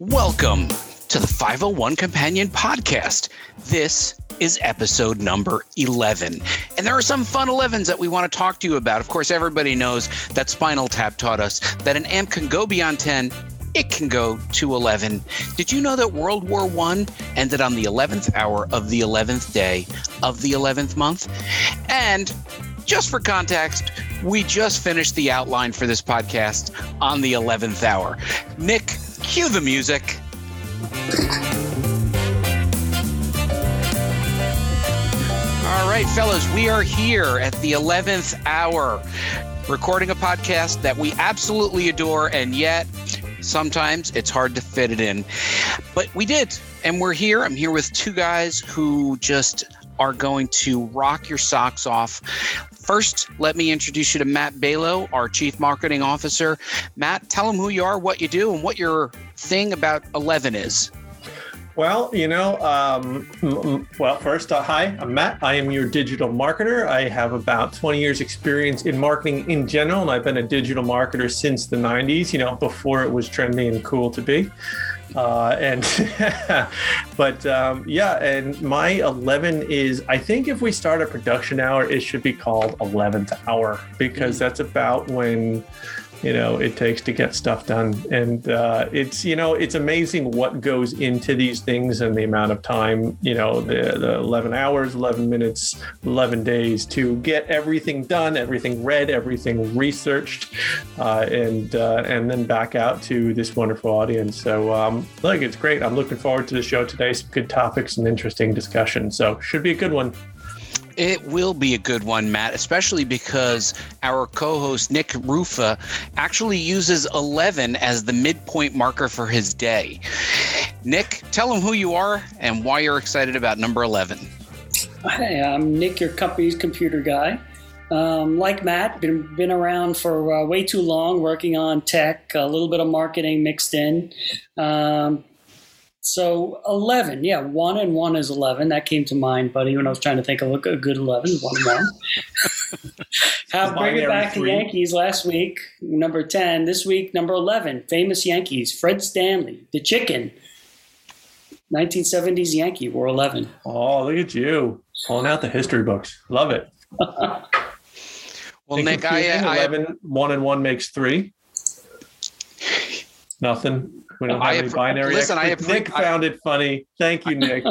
Welcome to the 501 Companion Podcast. This is episode number 11. And there are some fun 11s that we want to talk to you about. Of course, everybody knows that Spinal Tap taught us that an amp can go beyond 10 it can go to 11. Did you know that World War I ended on the 11th hour of the 11th day of the 11th month? And just for context, we just finished the outline for this podcast on the 11th hour. Nick, cue the music. All right, fellas, we are here at the 11th hour recording a podcast that we absolutely adore, and yet sometimes it's hard to fit it in. But we did, and we're here. I'm here with two guys who just are going to rock your socks off. First, let me introduce you to Matt Balo, our Chief Marketing Officer. Matt, tell them who you are, what you do, and what your thing about 11 is. Well, you know, um, well, first, uh, hi, I'm Matt. I am your digital marketer. I have about 20 years experience in marketing in general, and I've been a digital marketer since the 90s, you know, before it was trendy and cool to be. Uh, and but um, yeah, and my 11 is I think if we start a production hour, it should be called 11th hour because mm. that's about when you know it takes to get stuff done. And uh, it's you know it's amazing what goes into these things and the amount of time you know the, the 11 hours 11 minutes 11 days to get everything done everything read everything researched uh, and uh, and then back out to this wonderful audience. So um, look it's great. I'm looking forward to the show today. Some good topics and interesting discussion. So should be a good one it will be a good one, Matt, especially because our co host, Nick Rufa, actually uses 11 as the midpoint marker for his day. Nick, tell him who you are and why you're excited about number 11. Hey, I'm Nick, your company's computer guy. Um, like Matt, been been around for uh, way too long, working on tech, a little bit of marketing mixed in. Um, so 11, yeah, one and one is 11. That came to mind, buddy, when I was trying to think of a good 11, one and one. Have bring it back to Yankees last week, number 10. This week, number 11, famous Yankees, Fred Stanley, the chicken. 1970s Yankee wore 11. Oh, look at you pulling out the history books. Love it. well, Nick, I, uh, I, 11, one and one makes three. Nothing. We don't have I any binary. Listen, I Nick found it funny. Thank you, Nick.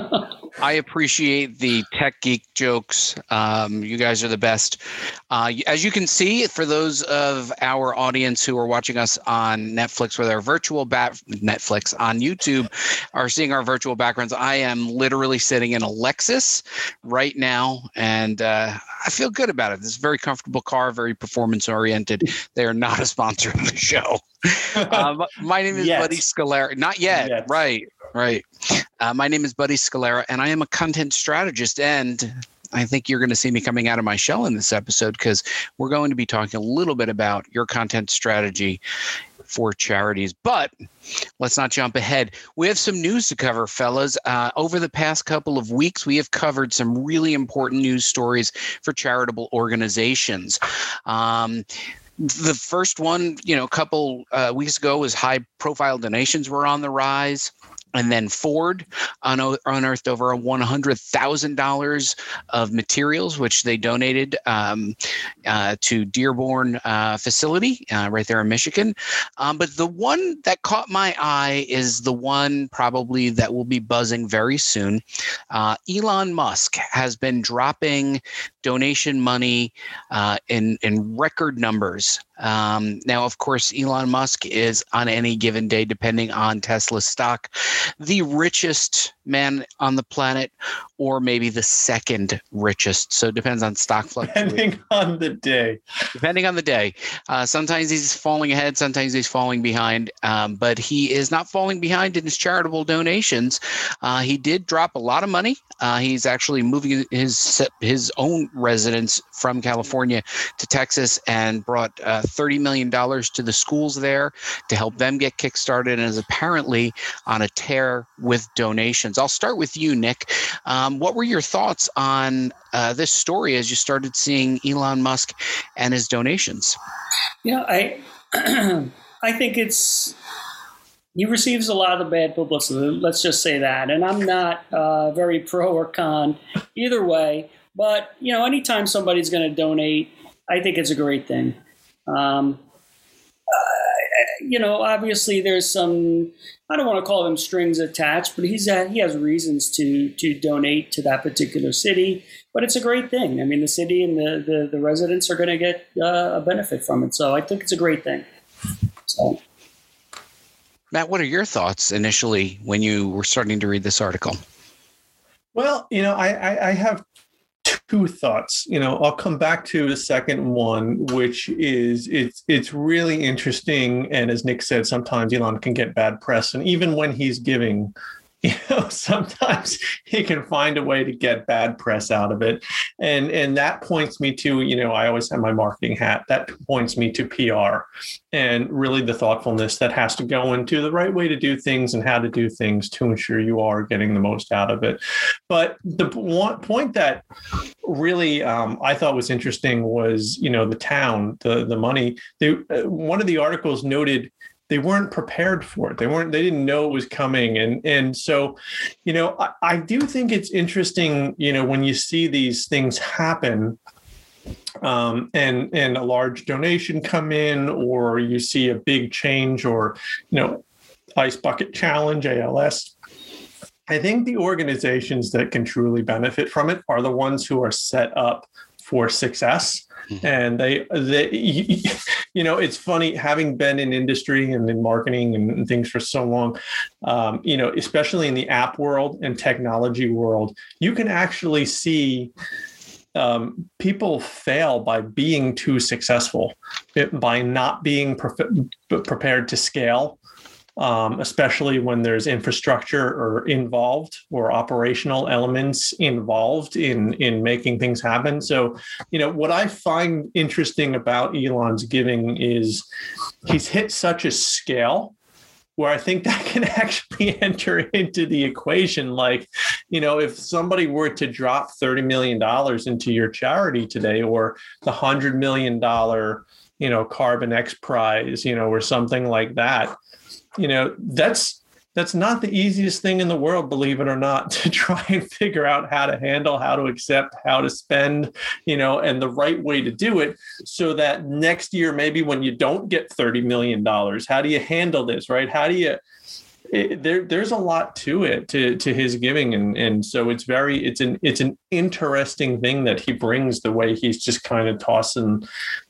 I appreciate the tech geek jokes. Um, you guys are the best. Uh, as you can see, for those of our audience who are watching us on Netflix with our virtual bat Netflix on YouTube are seeing our virtual backgrounds. I am literally sitting in a Lexus right now, and uh, I feel good about it. This is a very comfortable car, very performance oriented. They are not a sponsor of the show. Um, my name is Buddy Scalera. Not yet. Yes. Right. Right. Uh, my name is Buddy Scalera, and I am a content strategist. And I think you're going to see me coming out of my shell in this episode because we're going to be talking a little bit about your content strategy for charities. But let's not jump ahead. We have some news to cover, fellas. Uh, over the past couple of weeks, we have covered some really important news stories for charitable organizations. Um, the first one, you know, a couple uh, weeks ago was high profile donations were on the rise. And then Ford unearthed over $100,000 of materials, which they donated um, uh, to Dearborn uh, facility uh, right there in Michigan. Um, but the one that caught my eye is the one probably that will be buzzing very soon. Uh, Elon Musk has been dropping donation money uh, in, in record numbers. Um, now, of course, Elon Musk is on any given day, depending on Tesla stock, the richest man on the planet, or maybe the second richest. So it depends on stock fluctuation. Depending on the day. Depending on the day. Uh, sometimes he's falling ahead, sometimes he's falling behind, um, but he is not falling behind in his charitable donations. Uh, he did drop a lot of money. Uh, he's actually moving his his own residence from California to Texas and brought uh, $30 million to the schools there to help them get kickstarted and is apparently on a tear with donations. I'll start with you, Nick. Um, what were your thoughts on uh, this story as you started seeing Elon Musk and his donations? Yeah, I, I think it's he receives a lot of bad publicity. Let's just say that. And I'm not uh, very pro or con either way. But you know, anytime somebody's going to donate, I think it's a great thing. Um, you know, obviously there's some. I don't want to call them strings attached, but he's had, he has reasons to to donate to that particular city. But it's a great thing. I mean, the city and the the, the residents are going to get uh, a benefit from it. So I think it's a great thing. So. Matt, what are your thoughts initially when you were starting to read this article? Well, you know, I, I, I have two thoughts. You know, I'll come back to the second one, which is it's it's really interesting. And as Nick said, sometimes Elon can get bad press, and even when he's giving you know sometimes he can find a way to get bad press out of it. And and that points me to you know i always have my marketing hat. That points me to pr and really the thoughtfulness that has to go into the right way to do things and how to do things to ensure you are getting the most out of it. But the one point that really um, i thought was interesting was you know the town the the money. They, uh, one of the articles noted they weren't prepared for it. They weren't. They didn't know it was coming, and and so, you know, I, I do think it's interesting. You know, when you see these things happen, um, and and a large donation come in, or you see a big change, or you know, ice bucket challenge (ALS). I think the organizations that can truly benefit from it are the ones who are set up for success. And they, they, you know, it's funny having been in industry and in marketing and things for so long, um, you know, especially in the app world and technology world, you can actually see um, people fail by being too successful, by not being pre- prepared to scale um, especially when there's infrastructure or involved or operational elements involved in in making things happen. So, you know, what I find interesting about Elon's giving is he's hit such a scale where I think that can actually enter into the equation. Like, you know, if somebody were to drop $30 million into your charity today or the $100 million, you know, Carbon X prize, you know, or something like that, you know that's that's not the easiest thing in the world believe it or not to try and figure out how to handle how to accept how to spend you know and the right way to do it so that next year maybe when you don't get 30 million dollars how do you handle this right? How do you it, there there's a lot to it to to his giving. And and so it's very it's an it's an interesting thing that he brings the way he's just kind of tossing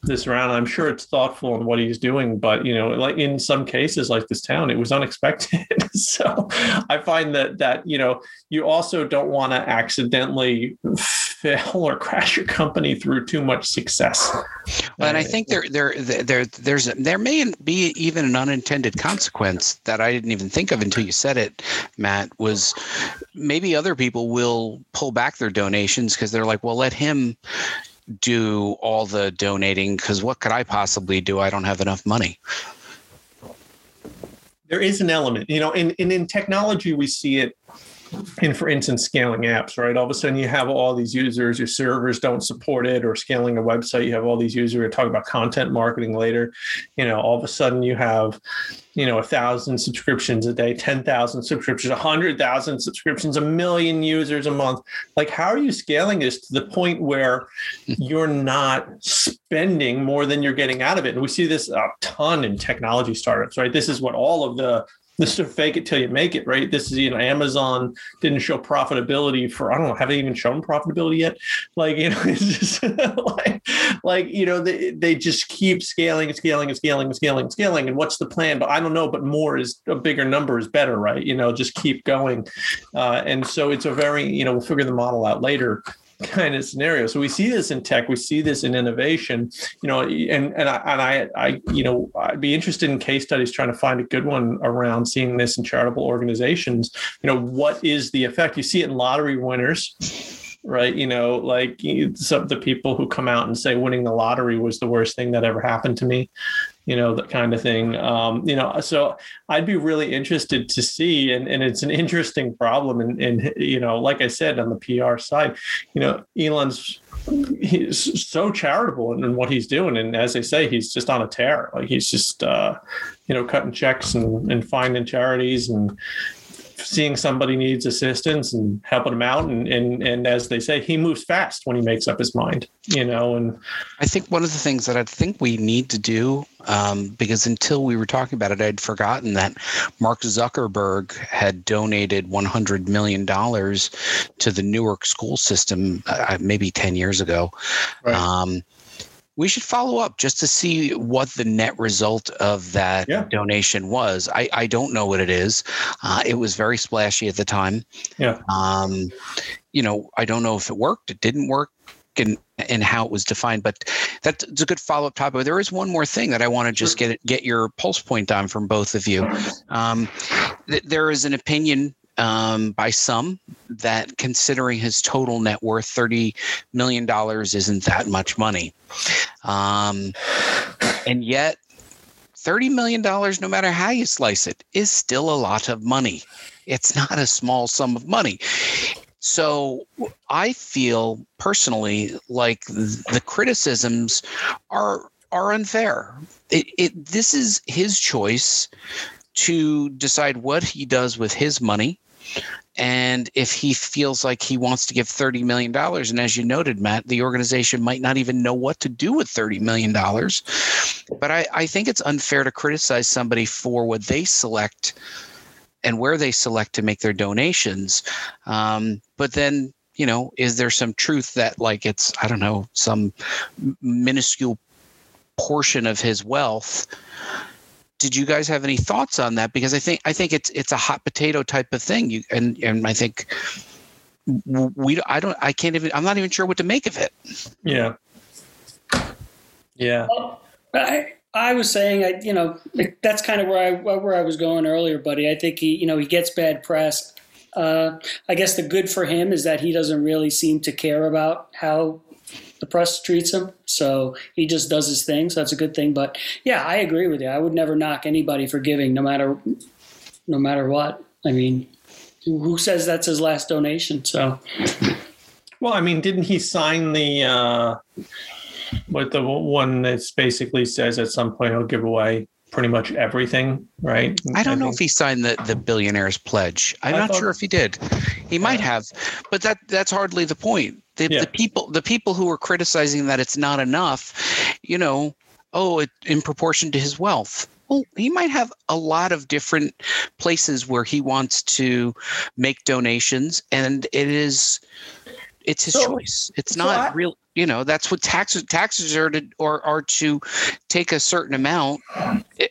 this around i'm sure it's thoughtful in what he's doing but you know like in some cases like this town it was unexpected so i find that that you know you also don't want to accidentally fail or crash your company through too much success. Well, and I uh, think there, there, there, there's there may be even an unintended consequence that I didn't even think of until you said it, Matt. Was maybe other people will pull back their donations because they're like, well, let him do all the donating because what could I possibly do? I don't have enough money there is an element you know in, in in technology we see it in for instance scaling apps right? All of a sudden you have all these users your servers don't support it or scaling a website you have all these users we're talking about content marketing later. You know all of a sudden you have you know a thousand subscriptions a day 10,000 subscriptions 100,000 subscriptions a million users a month. Like how are you scaling this to the point where you're not spending more than you're getting out of it? And we see this a ton in technology startups right? This is what all of the this is fake it till you make it, right? This is, you know, Amazon didn't show profitability for, I don't know, have they even shown profitability yet? Like, you know, it's just like, like, you know, they, they just keep scaling and scaling and scaling and scaling and scaling. And what's the plan? But I don't know, but more is a bigger number is better, right? You know, just keep going. Uh, and so it's a very, you know, we'll figure the model out later kind of scenario. So we see this in tech, we see this in innovation, you know, and and I and I, I you know I'd be interested in case studies trying to find a good one around seeing this in charitable organizations. You know, what is the effect? You see it in lottery winners right? You know, like some of the people who come out and say winning the lottery was the worst thing that ever happened to me you know, that kind of thing. Um, you know, so I'd be really interested to see, and, and it's an interesting problem. And, and, you know, like I said, on the PR side, you know, Elon's he's so charitable in, in, what he's doing, and as they say, he's just on a tear. Like he's just uh, you know cutting checks and, and finding charities and seeing somebody needs assistance and helping them out and, and and as they say he moves fast when he makes up his mind you know and i think one of the things that i think we need to do um, because until we were talking about it i'd forgotten that mark zuckerberg had donated 100 million dollars to the newark school system uh, maybe 10 years ago right. um, we should follow up just to see what the net result of that yeah. donation was. I, I don't know what it is. Uh, it was very splashy at the time. Yeah. Um, you know, I don't know if it worked. It didn't work. And, and how it was defined, but that's a good follow-up topic. There is one more thing that I want to just get get your pulse point on from both of you. Um, th- there is an opinion um, by some that considering his total net worth, $30 million isn't that much money. Um, and yet, $30 million, no matter how you slice it, is still a lot of money. It's not a small sum of money. So I feel personally like the criticisms are are unfair. It, it this is his choice to decide what he does with his money and if he feels like he wants to give $30 million, and as you noted, Matt, the organization might not even know what to do with $30 million. But I, I think it's unfair to criticize somebody for what they select and where they select to make their donations. Um, but then, you know, is there some truth that, like, it's, I don't know, some minuscule portion of his wealth? Did you guys have any thoughts on that? Because I think I think it's it's a hot potato type of thing. You and and I think we I don't I can't even I'm not even sure what to make of it. Yeah. Yeah. Well, I I was saying I you know that's kind of where I where I was going earlier, buddy. I think he you know he gets bad press. Uh, I guess the good for him is that he doesn't really seem to care about how the press treats him. So he just does his thing. So that's a good thing. But yeah, I agree with you. I would never knock anybody for giving, no matter no matter what. I mean, who says that's his last donation? So. Well, I mean, didn't he sign the uh, what the one that basically says at some point he'll give away pretty much everything, right? I don't I know if he signed the the billionaire's pledge. I'm I not thought, sure if he did. He might have, but that that's hardly the point. The, yeah. the people the people who are criticizing that it's not enough, you know, oh, it, in proportion to his wealth. Well, he might have a lot of different places where he wants to make donations, and it is it's his so, choice. It's so not I, real. You know, that's what taxes taxes are to or are to take a certain amount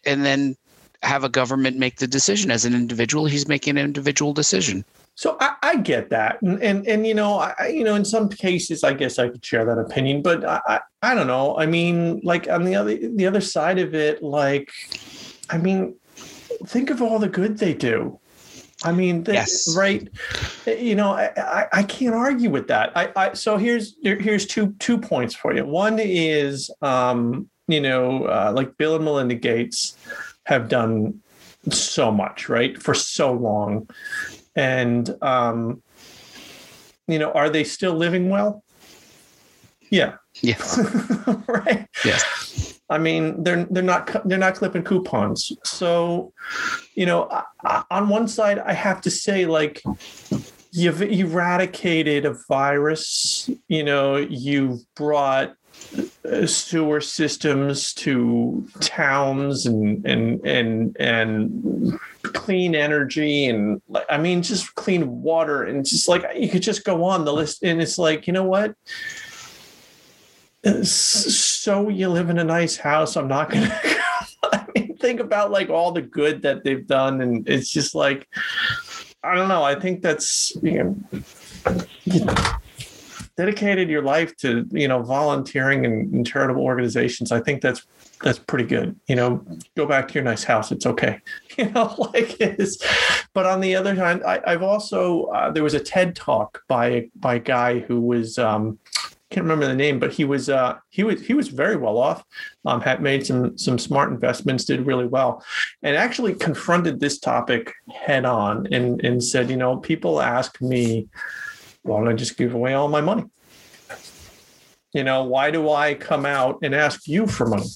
and then have a government make the decision. As an individual, he's making an individual decision. So I, I, get that, and and, and you know, I, you know, in some cases, I guess I could share that opinion, but I, I, I don't know. I mean, like on the other the other side of it, like, I mean, think of all the good they do. I mean, yes. right? You know, I, I, I can't argue with that. I, I so here's here's two two points for you. One is, um, you know, uh, like Bill and Melinda Gates have done so much, right, for so long and um, you know, are they still living well? Yeah. Yeah. right. Yes. I mean, they're they're not they're not clipping coupons. So, you know, I, on one side, I have to say, like, you've eradicated a virus. You know, you've brought Uh, sewer systems to towns and and and and clean energy and I mean just clean water and just like you could just go on the list and it's like you know what? So you live in a nice house I'm not gonna I mean think about like all the good that they've done and it's just like I don't know I think that's you know, dedicated your life to you know volunteering and, charitable organizations i think that's that's pretty good you know go back to your nice house it's okay you know like it's but on the other hand I, have also uh, there was a ted talk by by a guy who was um can't remember the name, but he was uh, he was he was very well off. Um, had made some some smart investments, did really well, and actually confronted this topic head on and and said, you know, people ask me why don't I just give away all my money? You know, why do I come out and ask you for money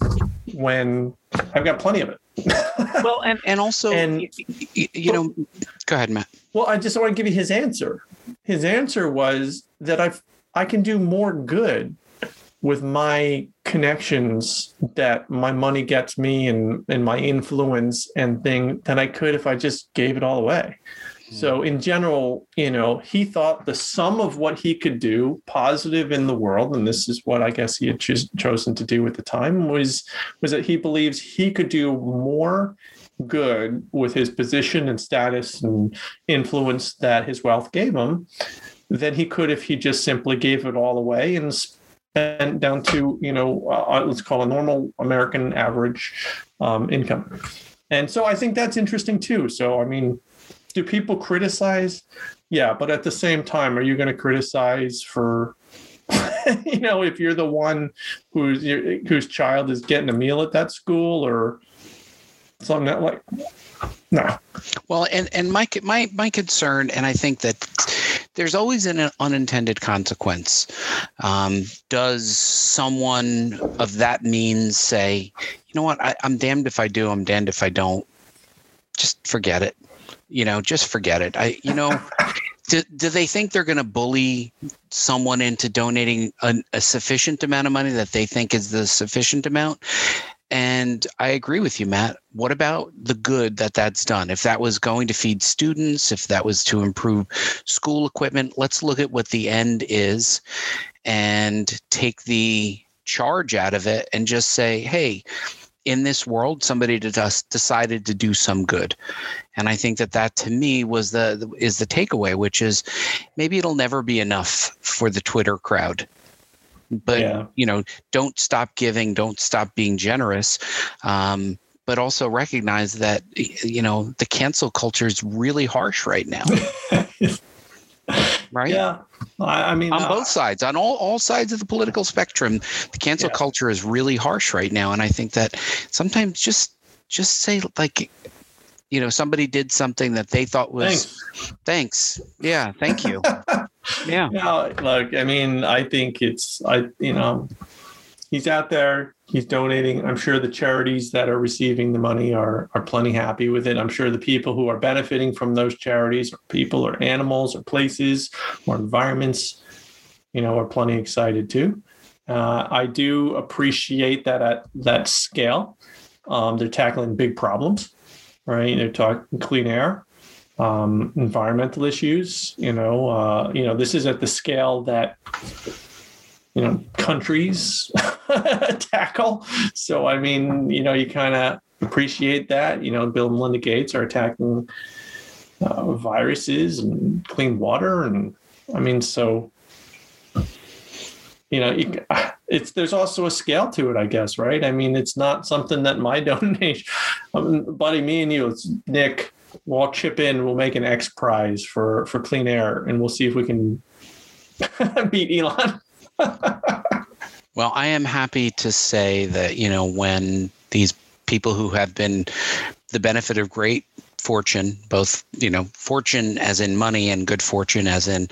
when I've got plenty of it? well, and and also, and, you, you know, go ahead, Matt. Well, I just want to give you his answer. His answer was that I I can do more good with my connections that my money gets me and and my influence and thing than I could if I just gave it all away. So in general, you know, he thought the sum of what he could do positive in the world, and this is what I guess he had cho- chosen to do at the time, was was that he believes he could do more good with his position and status and influence that his wealth gave him than he could if he just simply gave it all away and spent down to you know uh, let's call a normal American average um, income. And so I think that's interesting too. So I mean do people criticize? Yeah, but at the same time, are you going to criticize for, you know, if you're the one whose whose child is getting a meal at that school or something that like, no. Well, and and my my my concern, and I think that there's always an unintended consequence. Um, does someone of that means say, you know what, I, I'm damned if I do, I'm damned if I don't. Just forget it you know, just forget it. I, you know, do, do they think they're going to bully someone into donating a, a sufficient amount of money that they think is the sufficient amount? And I agree with you, Matt. What about the good that that's done? If that was going to feed students, if that was to improve school equipment, let's look at what the end is and take the charge out of it and just say, hey, in this world somebody just decided to do some good. And i think that that to me was the is the takeaway which is maybe it'll never be enough for the twitter crowd. But yeah. you know don't stop giving don't stop being generous. Um, but also recognize that you know the cancel culture is really harsh right now right? Yeah. I, I mean, on uh, both sides, on all, all sides of the political spectrum, the cancel yeah. culture is really harsh right now. And I think that sometimes just, just say like, you know, somebody did something that they thought was thanks. thanks. Yeah. Thank you. yeah. No, look, I mean, I think it's, I, you know, he's out there he's donating. I'm sure the charities that are receiving the money are are plenty happy with it. I'm sure the people who are benefiting from those charities or people or animals or places or environments you know are plenty excited too. Uh, i do appreciate that at that scale. Um, they're tackling big problems right? They're talking clean air um, environmental issues you know uh, you know this is at the scale that you know countries tackle. So i mean you know you kind of appreciate that you know bill and melinda gates are attacking uh, viruses and clean water and i mean so you know it's there's also a scale to it i guess right? I mean it's not something that my donation um, buddy me and you it's nick we'll chip in we'll make an x prize for for clean air and we'll see if we can beat elon well, I am happy to say that, you know, when these people who have been the benefit of great fortune, both, you know, fortune as in money and good fortune as in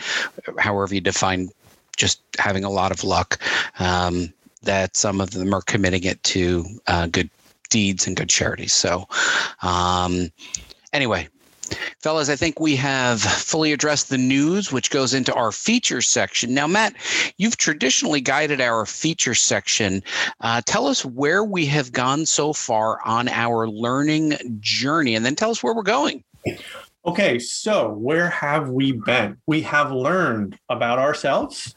however you define just having a lot of luck, um, that some of them are committing it to uh, good deeds and good charities. So, um, anyway, Fellas, I think we have fully addressed the news, which goes into our feature section. Now, Matt, you've traditionally guided our feature section. Uh, tell us where we have gone so far on our learning journey, and then tell us where we're going. Okay, so where have we been? We have learned about ourselves.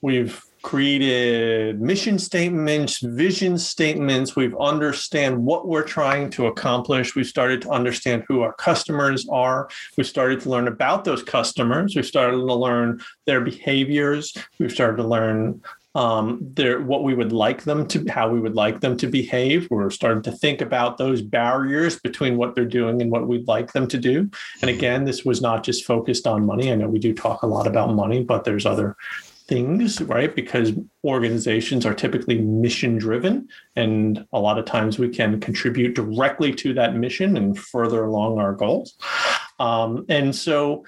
We've created mission statements, vision statements. We've understand what we're trying to accomplish. We've started to understand who our customers are. We've started to learn about those customers. We've started to learn their behaviors. We've started to learn um, their what we would like them to, how we would like them to behave. We're starting to think about those barriers between what they're doing and what we'd like them to do. And again, this was not just focused on money. I know we do talk a lot about money, but there's other things, right? Because organizations are typically mission driven, and a lot of times we can contribute directly to that mission and further along our goals. Um, and so,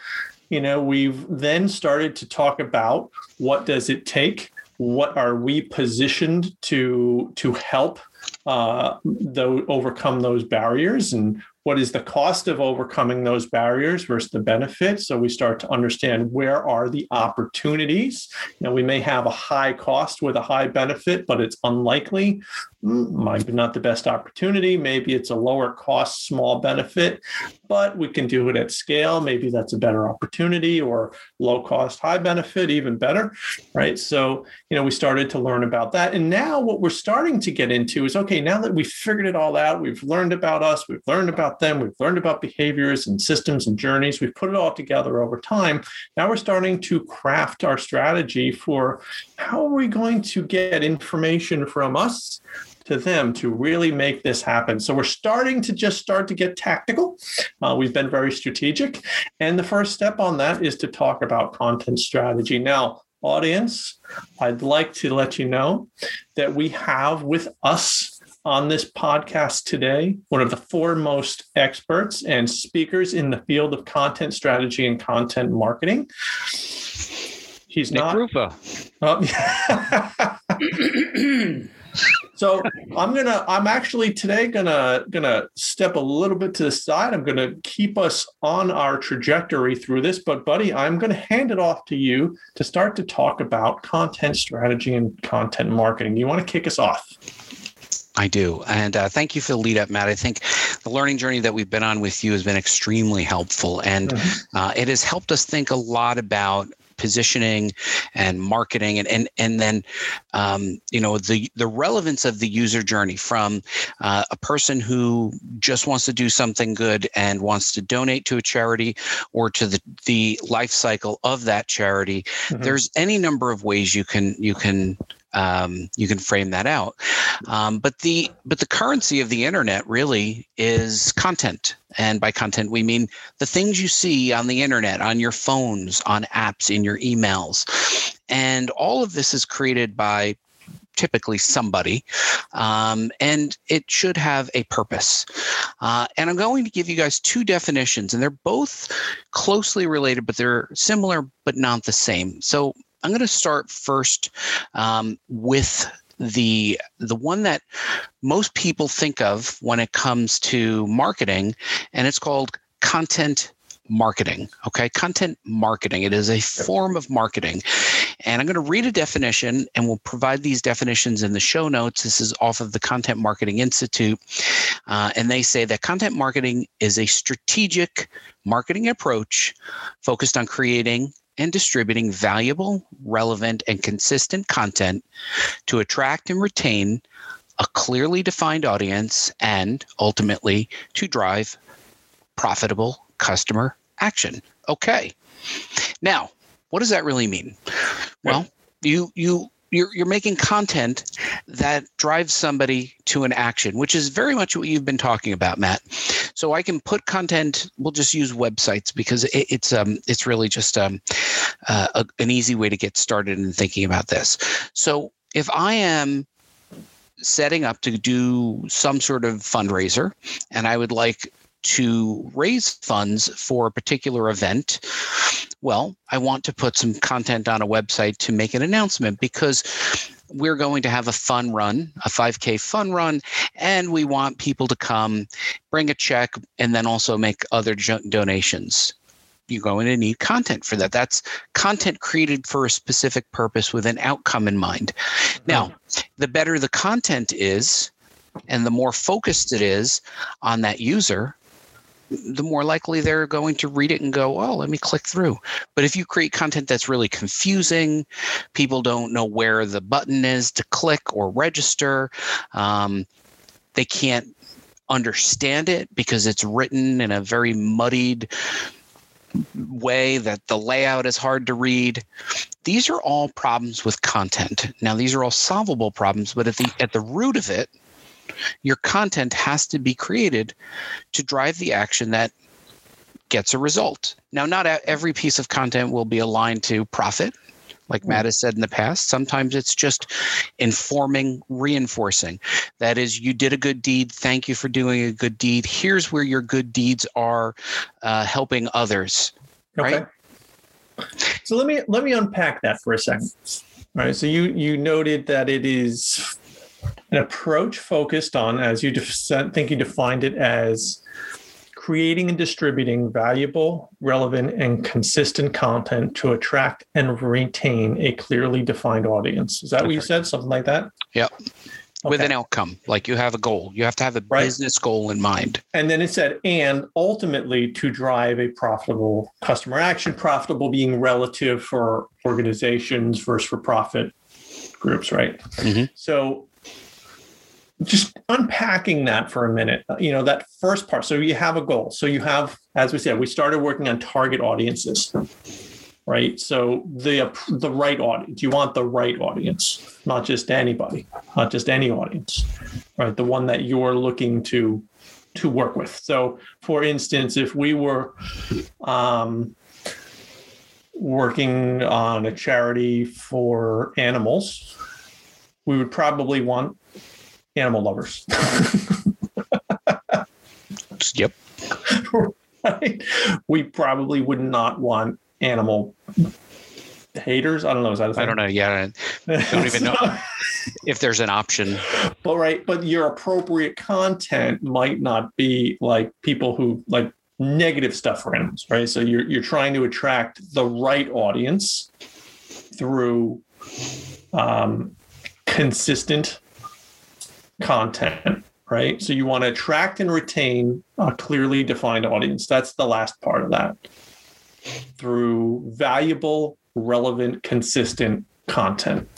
you know, we've then started to talk about what does it take what are we positioned to to help uh, though overcome those barriers and what is the cost of overcoming those barriers versus the benefits so we start to understand where are the opportunities. Know we may have a high cost with a high benefit but it's unlikely. Mm, might be not the best opportunity. Maybe it's a lower cost small benefit but we can do it at scale. Maybe that's a better opportunity or low cost high benefit even better right? So you know we started to learn about that. And now what we're starting to get into is okay now that we've figured it all out we've learned about us we've learned about about them. We've learned about behaviors and systems and journeys. We've put it all together over time. Now we're starting to craft our strategy for how are we going to get information from us to them to really make this happen. So we're starting to just start to get tactical. Uh, we've been very strategic. And the first step on that is to talk about content strategy. Now, audience, I'd like to let you know that we have with us on this podcast today, one of the foremost experts and speakers in the field of content strategy and content marketing. He's Nick not. Rufa. Oh, so I'm gonna. I'm actually today gonna gonna step a little bit to the side. I'm gonna keep us on our trajectory through this. But buddy, I'm gonna hand it off to you to start to talk about content strategy and content marketing. You want to kick us off? I do. And uh, thank you for the lead up, Matt. I think the learning journey that we've been on with you has been extremely helpful. And mm-hmm. uh, it has helped us think a lot about positioning and marketing and and and then um, you know the the relevance of the user journey from uh, a person who just wants to do something good and wants to donate to a charity or to the the life cycle of that charity mm-hmm. there's any number of ways you can you can um, you can frame that out. Um, but the but the currency of the internet really is content, and by content we mean the things you see on the internet, on your phones, on apps, in your emails, and all of this is created by typically somebody, um, and it should have a purpose. Uh, and I'm going to give you guys two definitions, and they're both closely related, but they're similar but not the same. So I'm going to start first um, with the the one that most people think of when it comes to marketing, and it's called content marketing. Okay, content marketing. It is a form of marketing. And I'm going to read a definition and we'll provide these definitions in the show notes. This is off of the Content Marketing Institute. Uh, and they say that content marketing is a strategic marketing approach focused on creating and distributing valuable, relevant, and consistent content to attract and retain a clearly defined audience and ultimately to drive profitable customer action. Okay. Now, what does that really mean? Well, you you you're you're making content that drives somebody to an action, which is very much what you've been talking about, Matt. So I can put content. We'll just use websites because it, it's um it's really just um uh, a, an easy way to get started in thinking about this. So if I am setting up to do some sort of fundraiser and I would like to raise funds for a particular event, well, I want to put some content on a website to make an announcement because we're going to have a fun run, a 5K fun run, and we want people to come, bring a check, and then also make other donations. You're going to need content for that. That's content created for a specific purpose with an outcome in mind. Now, the better the content is, and the more focused it is on that user, the more likely they're going to read it and go, oh, let me click through. But if you create content that's really confusing, people don't know where the button is to click or register, um, they can't understand it because it's written in a very muddied way that the layout is hard to read these are all problems with content now these are all solvable problems but at the at the root of it your content has to be created to drive the action that gets a result. Now, not every piece of content will be aligned to profit, like Matt has said in the past. Sometimes it's just informing, reinforcing. That is, you did a good deed. Thank you for doing a good deed. Here's where your good deeds are uh, helping others. Okay. Right? So let me let me unpack that for a second. Right. So you you noted that it is an approach focused on, as you think you defined it as creating and distributing valuable, relevant, and consistent content to attract and retain a clearly defined audience. Is that what you said? Something like that? Yep. With an outcome, like you have a goal, you have to have a right. business goal in mind. And then it said, and ultimately to drive a profitable customer action, profitable being relative for organizations versus for profit groups, right? Mm-hmm. So just unpacking that for a minute you know that first part. So you have a goal. So you have as we said we started working on target audiences right? So the the right audience you want the right audience not just anybody not just any audience right? The one that you're looking to to work with. So for instance if we were um, working on a charity for animals we would probably want animal lovers. yep. right? We probably would not want animal haters. I don't know. Is that a thing? I don't know. Yeah. I don't even know if there's an option. But right. But your appropriate content might not be like people who like negative stuff for animals, right? So you're you're trying to attract the right audience through um, consistent content, right? So you want to attract and retain a clearly defined audience. That's the last part of that through valuable, relevant, consistent content.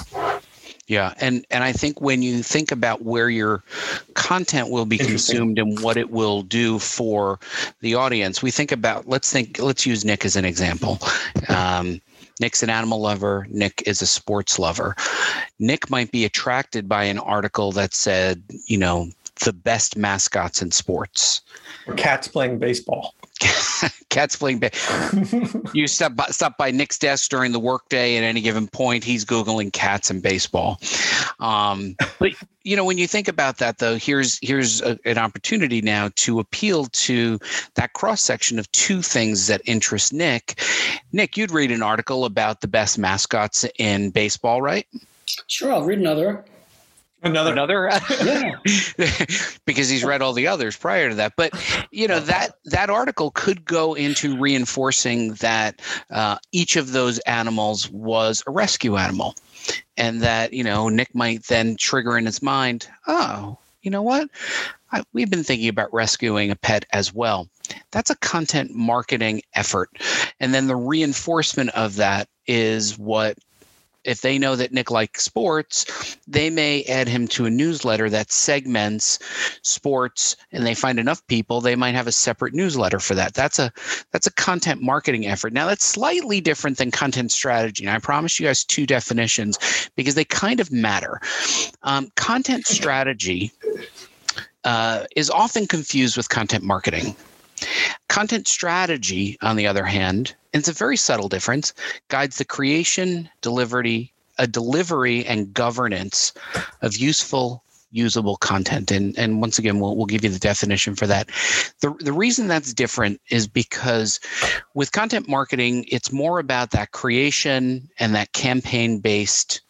Yeah, and and I think when you think about where your content will be consumed and what it will do for the audience, we think about let's think let's use Nick as an example. Um, Nick's an animal lover. Nick is a sports lover. Nick might be attracted by an article that said, you know, the best mascots in sports. Or cats playing baseball. cats playing baseball. you stop by, stop by Nick's desk during the workday at any given point. He's googling cats and baseball. Um, but you know, when you think about that, though, here's here's a, an opportunity now to appeal to that cross section of two things that interest Nick. Nick, you'd read an article about the best mascots in baseball, right? Sure, I'll read another. Another, another, yeah, because he's read all the others prior to that. But you know that that article could go into reinforcing that uh, each of those animals was a rescue animal, and that you know Nick might then trigger in his mind, oh, you know what, I, we've been thinking about rescuing a pet as well. That's a content marketing effort, and then the reinforcement of that is what if they know that Nick likes sports, they may add him to a newsletter that segments sports and they find enough people, they might have a separate newsletter for that. That's a that's a content marketing effort. Now that's slightly different than content strategy. And I promise you guys two definitions because they kind of matter. Um, content strategy uh, is often confused with content marketing. Content strategy, on the other hand, and it's a very subtle difference, guides the creation, delivery, a delivery and governance of useful usable content. And, and once again, we'll, we'll give you the definition for that. The, the reason that's different is because with content marketing, it's more about that creation and that campaign based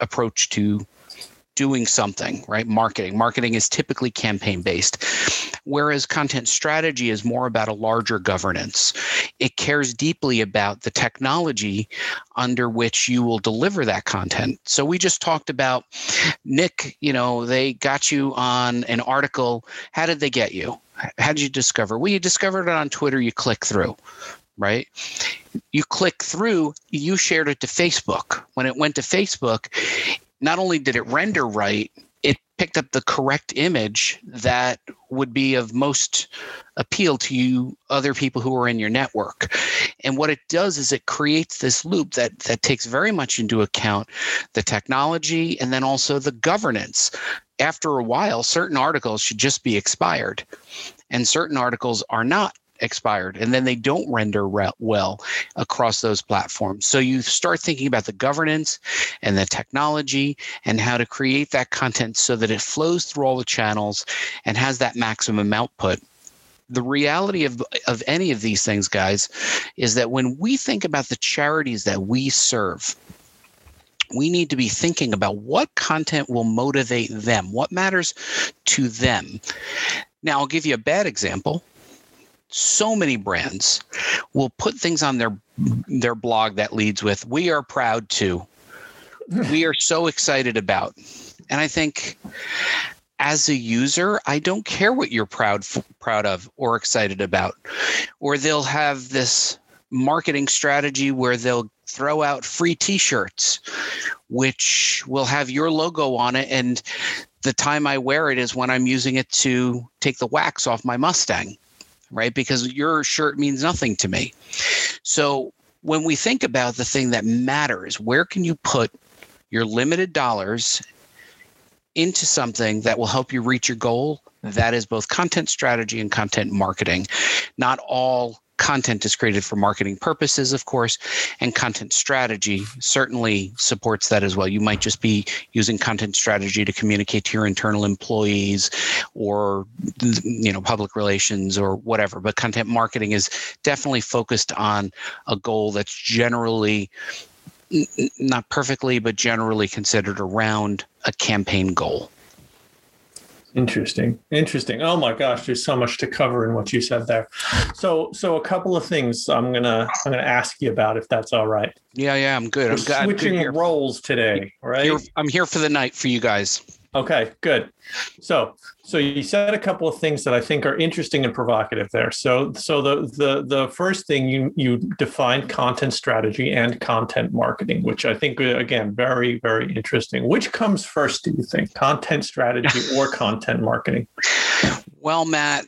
approach to doing something, right? Marketing. Marketing is typically campaign based, whereas content strategy is more about a larger governance. It cares deeply about the technology under which you will deliver that content. So we just talked about Nick, you know, they got you on an article. How did they get you? How did you discover? Well, you discovered it on Twitter, you click through right? You click through, you shared it to Facebook. When it went to Facebook, not only did it render right, it picked up the correct image that would be of most appeal to you other people who are in your network. And what it does is it creates this loop that that takes very much into account the technology and then also the governance. After a while certain articles should just be expired and certain articles are not expired and then they don't render re- well across those platforms so you start thinking about the governance and the technology and how to create that content so that it flows through all the channels and has that maximum output the reality of, of any of these things guys is that when we think about the charities that we serve we need to be thinking about what content will motivate them, what matters to them. Now, I'll give you a bad example. So many brands will put things on their their blog that leads with "We are proud to." we are so excited about, and I think as a user, I don't care what you're proud proud of or excited about. Or they'll have this marketing strategy where they'll throw out free t-shirts which will have your logo on it and the time I wear it is when I'm using it to take the wax off my Mustang, right? Because your shirt means nothing to me. So when we think about the thing that matters, where can you put your limited dollars into something that will help you reach your goal? That is both content strategy and content marketing. Not all content is created for marketing purposes, of course, and content strategy mm-hmm. certainly supports that as well. You might just be using content strategy to communicate to your internal employees or you know public relations or whatever, but content marketing is definitely focused on a goal that's generally not perfectly but generally considered around a campaign goal. Interesting. Interesting. Oh my gosh, there's so much to cover in what you said there. So so a couple of things I'm gonna I'm gonna ask you about if that's all right. Yeah, yeah, I'm good. We're I'm switching good roles today, right? Here, I'm here for the night for you guys. Okay, good. So, so you said a couple of things that I think are interesting and provocative there. So, so the the the first thing you you defined content strategy and content marketing, which I think uh, again very very interesting. Which comes first? Do you think content strategy or content marketing? Well, Matt,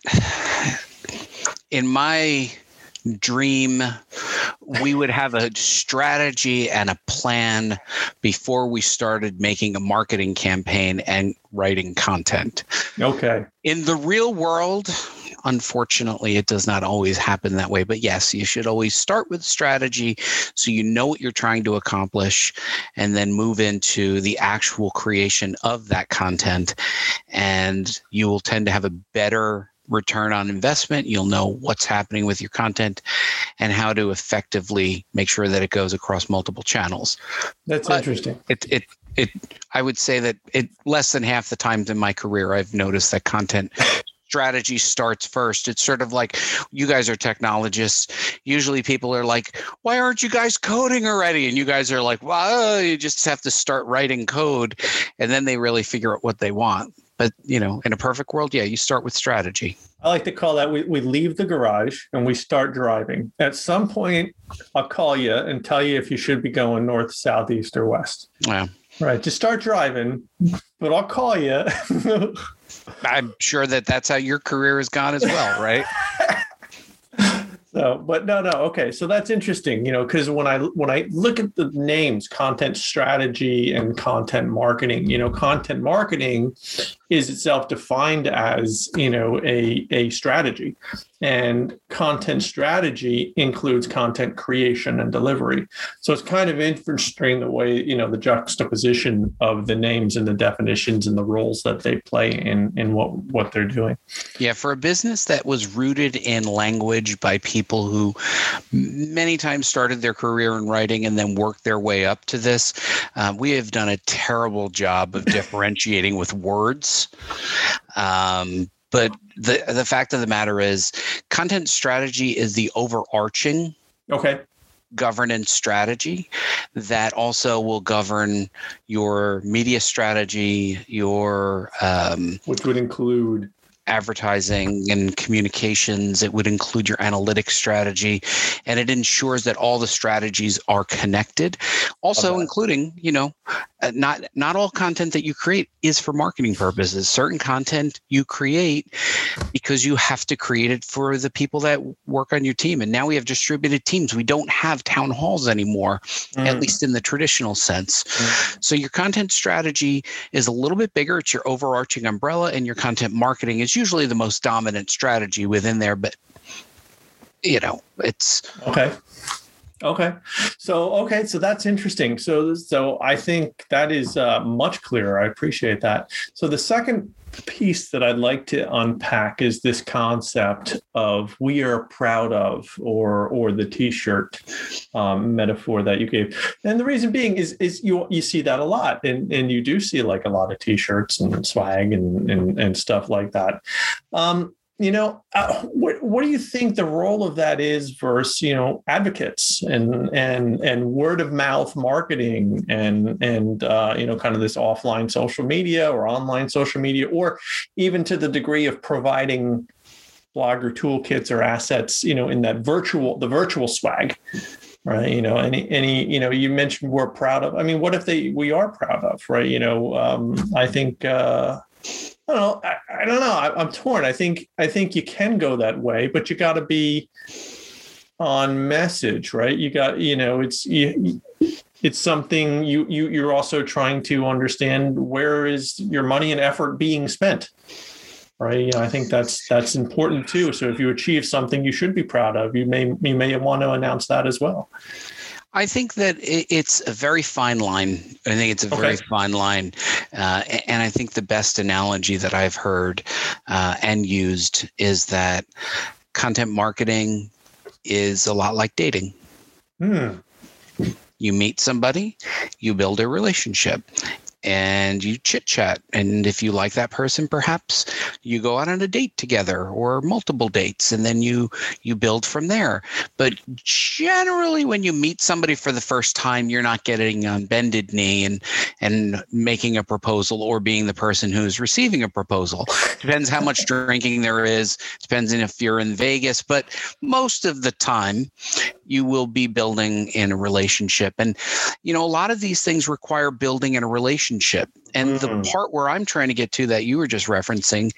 in my dream we would have a strategy and a plan before we started making a marketing campaign and writing content. Okay. In the real world, unfortunately, it does not always happen that way. But yes, you should always start with strategy so you know what you're trying to accomplish and then move into the actual creation of that content. And you will tend to have a better return on investment. You'll know what's happening with your content and how to effectively make sure that it goes across multiple channels. That's but interesting. It it it I would say that it less than half the times in my career I've noticed that content strategy starts first. It's sort of like you guys are technologists. Usually people are like, why aren't you guys coding already? And you guys are like, well, you just have to start writing code. And then they really figure out what they want. But you know, in a perfect world, yeah, you start with strategy. I like to call that we, we leave the garage and we start driving. At some point, I'll call you and tell you if you should be going north, south, east, or west. Yeah. Right. Just start driving, but I'll call you. I'm sure that that's how your career has gone as well, right? So, but no, no. Okay, so that's interesting, you know, because when I when I look at the names, content strategy and content marketing, you know, content marketing is itself defined as you know a a strategy, and content strategy includes content creation and delivery. So it's kind of interesting the way you know the juxtaposition of the names and the definitions and the roles that they play in in what what they're doing. Yeah, for a business that was rooted in language by people who many times started their career in writing and then worked their way up to this, uh, we have done a terrible job of differentiating with words. Um, but the the fact of the matter is, content strategy is the overarching okay. governance strategy that also will govern your media strategy, your um, which would include advertising and communications. It would include your analytics strategy, and it ensures that all the strategies are connected. Also, including, you know, uh, not not all content that you create is for marketing purposes. Certain content you create because you have to create it for the people that work on your team. And now we have distributed teams. We don't have town halls anymore, mm. at least in the traditional sense. Mm. So your content strategy is a little bit bigger. It's your overarching umbrella, and your content marketing is usually the most dominant strategy within there. But you know, it's okay. Okay. So okay, so that's interesting. So so I think that is uh, much clearer. I appreciate that. So the second piece that I'd like to unpack is this concept of we are proud of or or the t-shirt um, metaphor that you gave. And the reason being is is you you see that a lot and, and you do see like a lot of t-shirts and swag and and, and stuff like that. Um, you know, uh, what what do you think the role of that is versus you know advocates and and and word of mouth marketing and and uh, you know kind of this offline social media or online social media or even to the degree of providing blogger toolkits or assets you know in that virtual the virtual swag right? You know any any you know you mentioned we're proud of i mean what if they we are proud of right? You know um, i think uh, I don't know. I, I don't know. I, am torn. I think I think you can go that way, but you got to be on message, right? You got you know it's you, it's something you you you're also trying to understand where is your money and effort being spent, right? You know, I think that's that's important too. So if you achieve something you should be proud of, you may you may want to announce that as well. I think that it's a very fine line. I think it's a very okay. fine line. Uh, and I think the best analogy that I've heard uh, and used is that content marketing is a lot like dating. Hmm. You meet somebody, you build a relationship and you chit chat. And if you like that person, perhaps you go out on a date together or multiple dates, and then you you build from there. But generally, when you meet somebody for the first time, you're not getting on bended knee and and making a proposal or being the person who's receiving a proposal. Depends how much drinking there is. Depends on if you're in Vegas, but most of the time, you will be building in a relationship. And you know, a lot of these things require building in a relationship. And mm-hmm. the part where I'm trying to get to that you were just referencing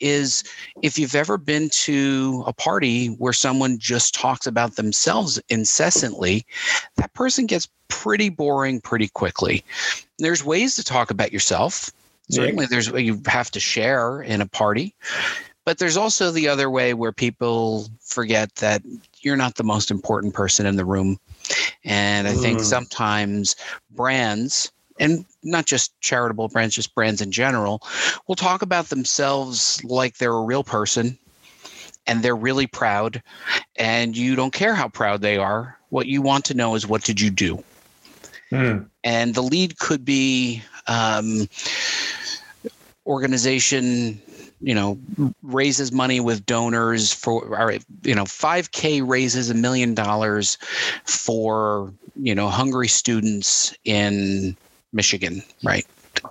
is if you've ever been to a party where someone just talks about themselves incessantly, that person gets pretty boring pretty quickly. There's ways to talk about yourself. Certainly, there's what you have to share in a party, but there's also the other way where people forget that you're not the most important person in the room. And I think mm. sometimes brands and not just charitable brands, just brands in general, will talk about themselves like they're a real person and they're really proud and you don't care how proud they are. What you want to know is what did you do? Mm. And the lead could be um, organization you know raises money with donors for or you know 5k raises a million dollars for you know hungry students in Michigan, right?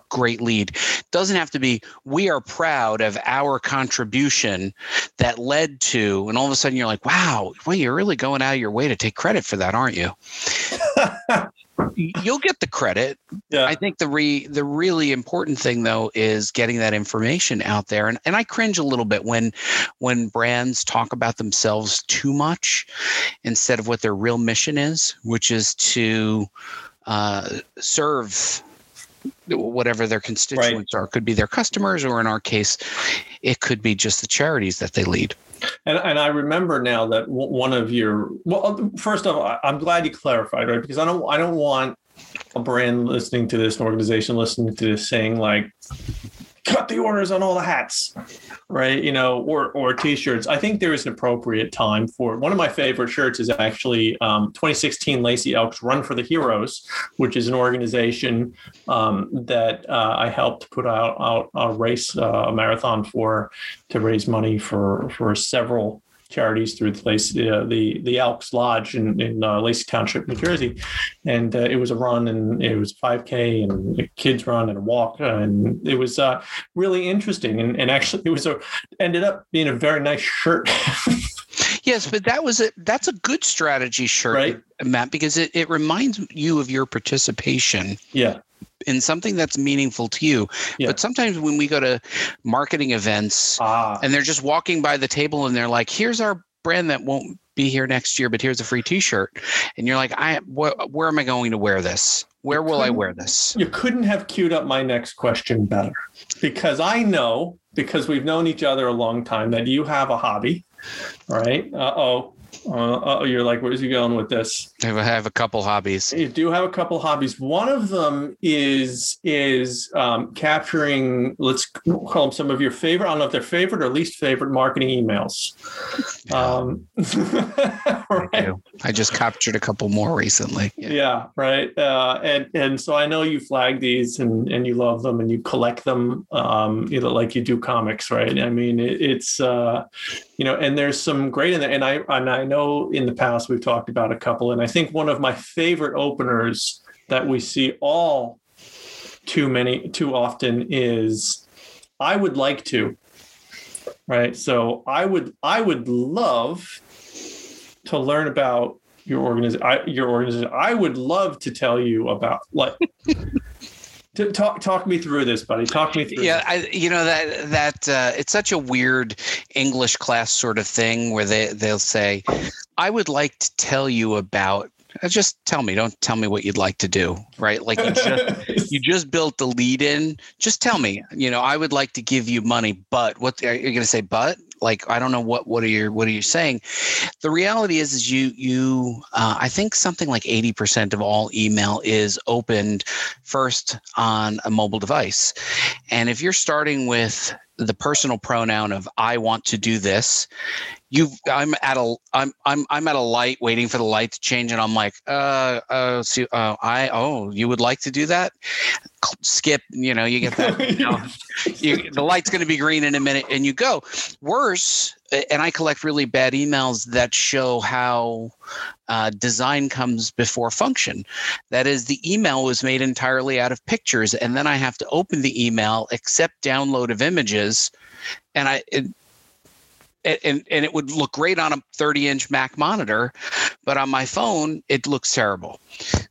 Great lead. Doesn't have to be, we are proud of our contribution that led to, and all of a sudden you're like, wow, well, you're really going out of your way to take credit for that, aren't you? You'll get the credit. Yeah. I think the re the really important thing though is getting that information out there. And and I cringe a little bit when when brands talk about themselves too much instead of what their real mission is, which is to uh, serve whatever their constituents right. are. It could be their customers, or in our case, it could be just the charities that they lead. And, and I remember now that one of your well, uh, first of all, I'm glad you clarified, right? Because I don't I don't want a brand listening to this, an organization listening to this, saying like, cut the orders on all the hats, right? You know, or or t-shirts. I think there is an appropriate time for one of my favorite shirts is actually um, 2016 Lacey Elks Run for the Heroes, which is an organization um, that uh, I helped put out, out a race, uh, a marathon for to raise money for for several charities through the Lacey, uh, the the Elks Lodge in, in uh, Lacey Township, New Jersey, and uh, it was a run and it was 5K and a kids run and a walk and it was uh, really interesting and, and actually it was a ended up being a very nice shirt. yes, but that was a that's a good strategy shirt, right? Matt, because it, it reminds you of your participation. Yeah in something that's meaningful to you. Yeah. But sometimes when we go to marketing events ah. and they're just walking by the table and they're like, here's our brand that won't be here next year, but here's a free t-shirt. And you're like, I wh- where am I going to wear this? Where will I wear this? You couldn't have queued up my next question better because I know because we've known each other a long time that you have a hobby, right? Uh oh, Uh, oh, you're like, where's he going with this? I have a couple hobbies. You do have a couple hobbies. One of them is is um, capturing. Let's call them some of your favorite. I don't know if they're favorite or least favorite marketing emails. Um, right. I just captured a couple more recently. Yeah, yeah right. Uh, and and so I know you flag these and and you love them and you collect them. Um, you know, like you do comics, right? I mean, it, it's uh, you know, and there's some great in there. And I and I know in the past we've talked about a couple, and I think one of my favorite openers that we see all too many too often is I would like to. Right. So I would I would love to learn about your organization your organization. I would love to tell you about like talk talk me through this, buddy. Talk me through. Yeah, I, you know that that uh, it's such a weird English class sort of thing where they they'll say, "I would like to tell you about." Uh, just tell me. Don't tell me what you'd like to do. Right? Like you just you just built the lead in. Just tell me. You know, I would like to give you money, but what are you going to say? But like i don't know what what are you what are you saying the reality is is you you uh, i think something like 80% of all email is opened first on a mobile device and if you're starting with the personal pronoun of I want to do this. You, I'm at a, I'm, I'm, I'm at a light waiting for the light to change, and I'm like, uh, uh, so, uh, I, oh, you would like to do that? Skip, you know, you get that. You know, you, the light's going to be green in a minute, and you go. Worse, and I collect really bad emails that show how uh, design comes before function. That is, the email was made entirely out of pictures, and then I have to open the email, accept download of images, and I. It, and, and it would look great on a 30 inch Mac monitor, but on my phone it looks terrible.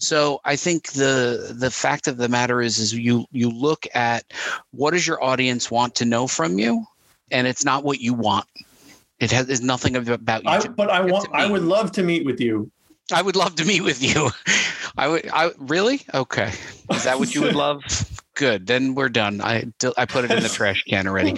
So I think the the fact of the matter is is you you look at what does your audience want to know from you, and it's not what you want. It has is nothing about you. I, but I want. I would love to meet with you. I would love to meet with you. I would. I really okay. Is that what you would love? Good. Then we're done. I I put it in the trash can already.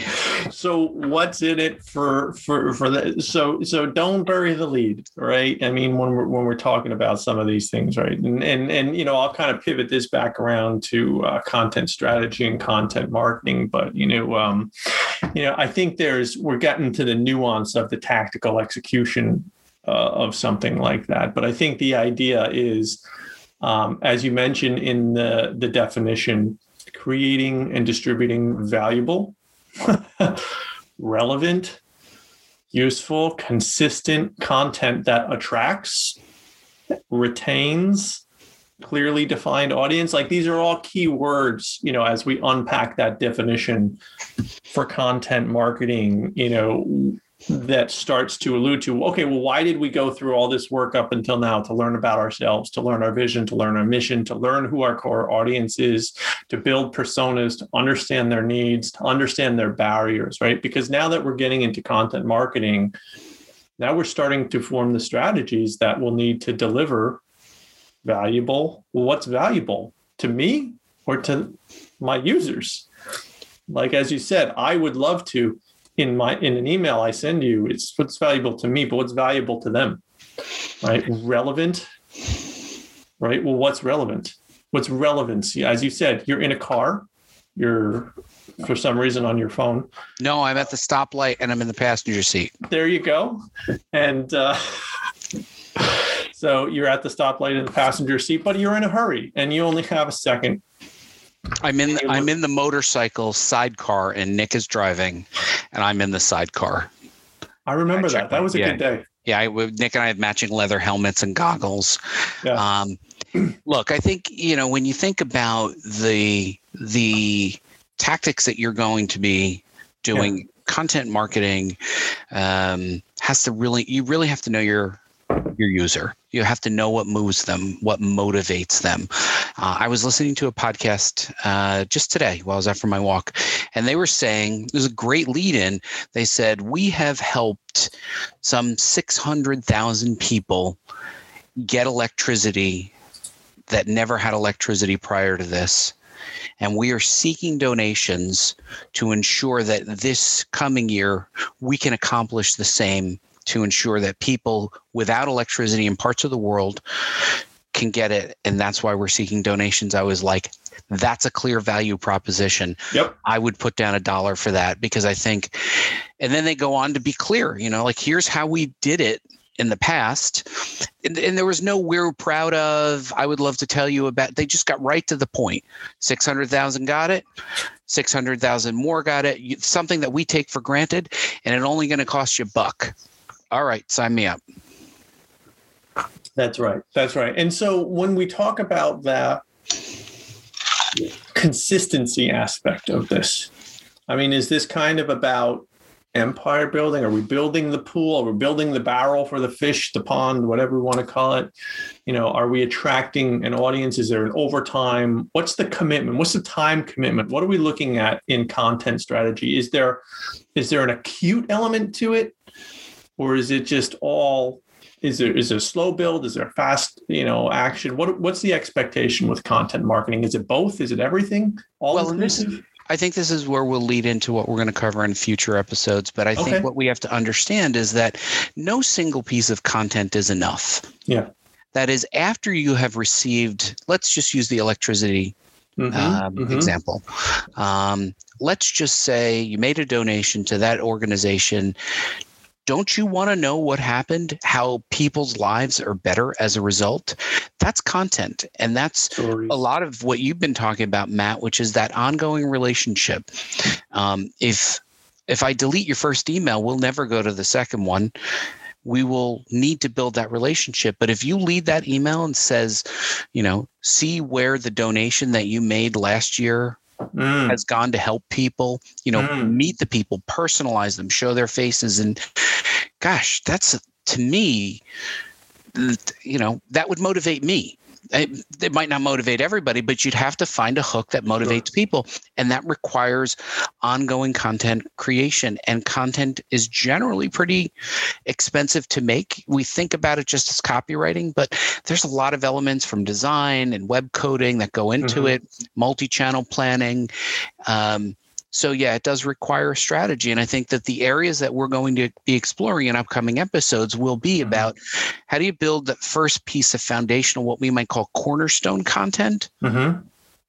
So what's in it for for for the so so don't bury the lead, right? I mean when we're when we're talking about some of these things, right? And and and you know I'll kind of pivot this back around to uh, content strategy and content marketing, but you know um, you know I think there's we're getting to the nuance of the tactical execution uh, of something like that, but I think the idea is. Um, as you mentioned in the, the definition, creating and distributing valuable, relevant, useful, consistent content that attracts, retains, clearly defined audience. Like these are all key words you know as we unpack that definition for content marketing you know that starts to allude to okay well why did we go through all this work up until now to learn about ourselves to learn our vision to learn our mission to learn who our core audience is to build personas to understand their needs to understand their barriers right? Because now that we're getting into content marketing now we're starting to form the strategies that will need to deliver valuable what's valuable to me or to my users. Like as you said i would love to in my in an email I send you, it's what's valuable to me, but what's valuable to them, right? Relevant, right? Well, what's relevant? What's relevancy? As you said, you're in a car, you're for some reason on your phone. No, I'm at the stoplight and I'm in the passenger seat. There you go, and. uh So you're at the stoplight in the passenger seat, but you're in a hurry and you only have a second I'm in the, I'm in the motorcycle sidecar and Nick is driving and I'm in the sidecar. I remember I that. That was a yeah. good day. Yeah, I, Nick and I have matching leather helmets and goggles. Yeah. Um, look, I think you know when you think about the the tactics that you're going to be doing, yeah. content marketing um, has to really you really have to know your your user. You have to know what moves them, what motivates them. Uh, I was listening to a podcast uh, just today while I was out for my walk, and they were saying there's a great lead in. They said, We have helped some 600,000 people get electricity that never had electricity prior to this. And we are seeking donations to ensure that this coming year we can accomplish the same to ensure that people without electricity in parts of the world can get it. And that's why we're seeking donations. I was like, that's a clear value proposition. Yep. I would put down a dollar for that because I think, and then they go on to be clear, you know, like here's how we did it in the past. And, and, there was no we're proud of. I would love to tell you about. They just got right to the point. Six hundred thousand got it. Six hundred thousand more got it. Something that we take for granted, and it only going to cost you a buck. All right, sign me up. That's right. That's right. And so when we talk about that consistency aspect of this, I mean, is this kind of about empire building? Are we building the pool? Are we building the barrel for the fish, the pond, whatever we want to call it? You know, are we attracting an audience? Is there an overtime? What's the commitment? What's the time commitment? What are we looking at in content strategy? Is there is there an acute element to it? Or is it just all is there is there a slow build? Is there a fast, you know, action? What what's the expectation with content marketing? Is it both? Is it everything? All well, inclusive? I think this is where we'll lead into what we're going to cover in future episodes. But I okay. think what we have to understand is that no single piece of content is enough. Yeah. That is, after you have received, let's just use the electricity mm-hmm. Um, mm-hmm. example. Um, let's just say you made a donation to that organization don't you want to know what happened how people's lives are better as a result that's content and that's Stories. a lot of what you've been talking about matt which is that ongoing relationship um, if if i delete your first email we'll never go to the second one we will need to build that relationship but if you lead that email and says you know see where the donation that you made last year Mm. has gone to help people you know mm. meet the people personalize them show their faces and gosh, that's to me, you know, that would motivate me. It, it, might not motivate everybody, but you'd have to find a hook that motivates sure. people. And that requires ongoing content creation. And content is generally pretty expensive to make. We think about it just as copywriting, but there's a lot of elements from design and web coding that go into mm-hmm. it, multi channel planning. Um, so yeah, it does require a strategy. And I think that the areas that we're going to be exploring in upcoming episodes will be mm-hmm. about how do you build that first piece of foundational, what we might call cornerstone content, mm-hmm.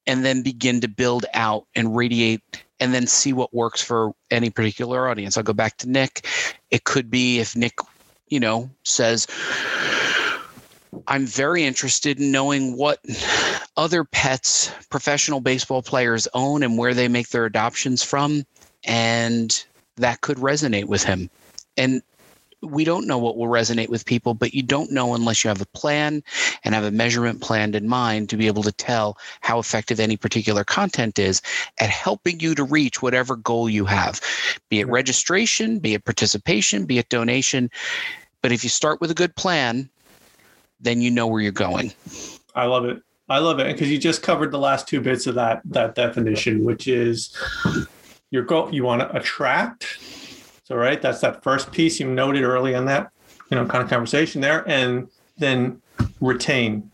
and then begin to build out and radiate and then see what works for any particular audience. I'll go back to Nick. It could be if Nick, you know, says, I'm very interested in knowing what other pets professional baseball players own and where they make their adoptions from. And that could resonate with him. And we don't know what will resonate with people, but you don't know unless you have a plan and have a measurement planned in mind to be able to tell how effective any particular content is at helping you to reach whatever goal you have, be it registration, be it participation, be it donation. But if you start with a good plan, then you know where you're going. I love it. I love it because you just covered the last two bits of that that definition, which is your goal. You want to attract. So right, that's that first piece you noted early on that you know kind of conversation there, and then retain.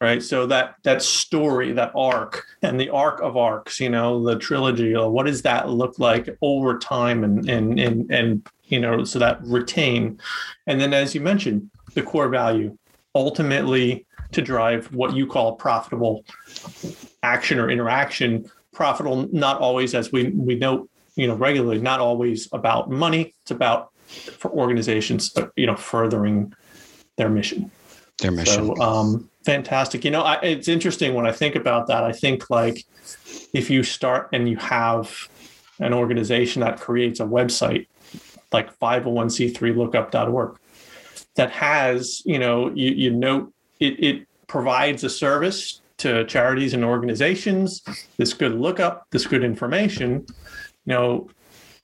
Right, so that that story, that arc, and the arc of arcs, you know, the trilogy. Uh, what does that look like over time, and and and and you know, so that retain, and then as you mentioned, the core value ultimately to drive what you call profitable action or interaction. Profitable, not always, as we we know, you know, regularly, not always about money. It's about for organizations, uh, you know, furthering their mission. Their mission. So, um, fantastic. You know, I, it's interesting when I think about that. I think like if you start and you have an organization that creates a website like 501c3lookup.org that has, you know, you, you note it, it provides a service to charities and organizations, this good lookup, this good information, you know,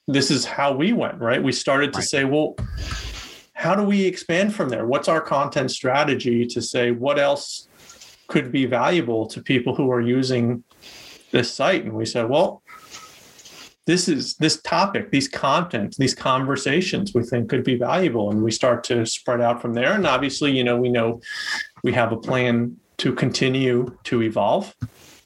this is how we went, right? We started to right. say, well, how do we expand from there? What's our content strategy to say what else could be valuable to people who are using this site? And we said, well, this is this topic, these content, these conversations we think could be valuable. And we start to spread out from there. And obviously, you know, we know we have a plan to continue to evolve.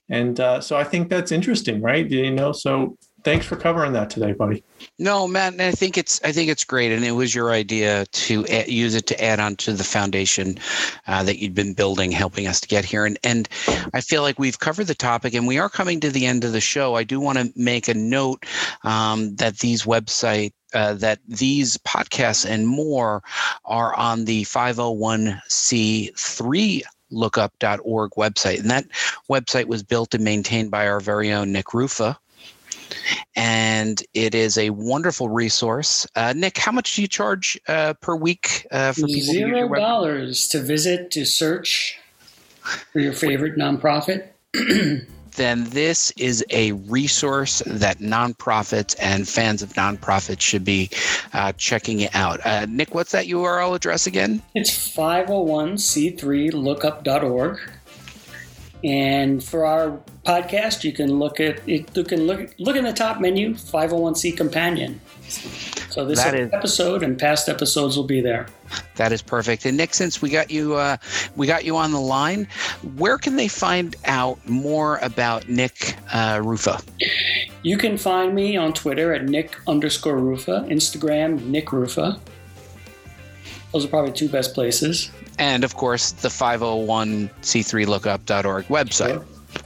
And uh, so I think that's interesting, right? You know, so thanks for covering that today, buddy. No, Matt, I think it's I think it's great, and it was your idea to add, use it to add on to the foundation uh, that you'd been building, helping us to get here. And and I feel like we've covered the topic, and we are coming to the end of the show. I do want to make a note um, that these website uh, that these podcasts and more are on the 501c3 lookup.org website. And that website was built and maintained by our very own Nick Rufa. And it is a wonderful resource. Uh, Nick, how much do you charge uh, per week uh, for people Zero dollars to visit to search for your favorite nonprofit. then this is a resource that nonprofits and fans of nonprofits should be uh, checking it out. Uh, Nick, what's that URL address again? It's 501c3lookup.org. And for our podcast, you can look at it. You can look look in the top menu, 501c Companion. So this is, episode and past episodes will be there. That is perfect. And Nick, since we got you, uh, we got you on the line. Where can they find out more about Nick uh, Rufa? You can find me on Twitter at Nick underscore Rufa, Instagram Nick Rufa. Those are probably two best places. And of course, the 501c3lookup.org website.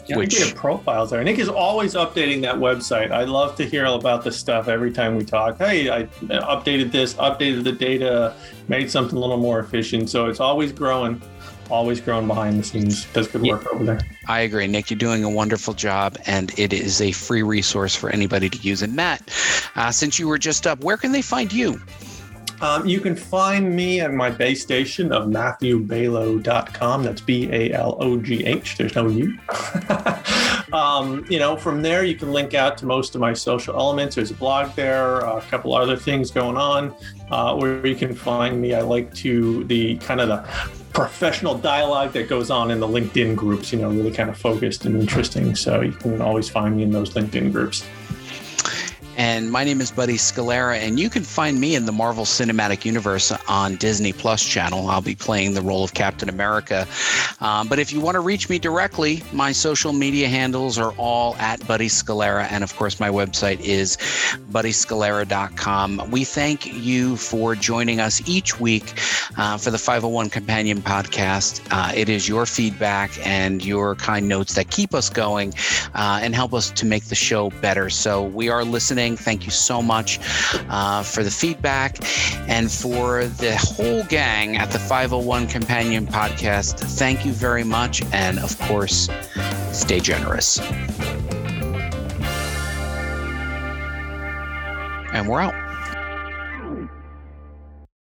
Yeah, which get profiles there. Nick is always updating that website. I love to hear all about this stuff every time we talk. Hey, I updated this, updated the data, made something a little more efficient. So it's always growing, always growing behind the scenes. Does good work yeah, over there. I agree, Nick. You're doing a wonderful job, and it is a free resource for anybody to use. And Matt, uh, since you were just up, where can they find you? Um, you can find me at my base station of MatthewBalogh.com. That's B A L O G H. There's no U. um, you know, from there, you can link out to most of my social elements. There's a blog there, a couple other things going on uh, where you can find me. I like to the kind of the professional dialogue that goes on in the LinkedIn groups, you know, really kind of focused and interesting. So you can always find me in those LinkedIn groups. And my name is Buddy Scalera, and you can find me in the Marvel Cinematic Universe on Disney Plus channel. I'll be playing the role of Captain America. Um, but if you want to reach me directly, my social media handles are all at Buddy Scalera, and of course, my website is buddyscalera.com. We thank you for joining us each week uh, for the 501 Companion podcast. Uh, it is your feedback and your kind notes that keep us going uh, and help us to make the show better. So we are listening listening. Thank you so much uh, for the feedback and for the whole gang at the 501 Companion Podcast. Thank you very much. And of course, stay generous. And we're out.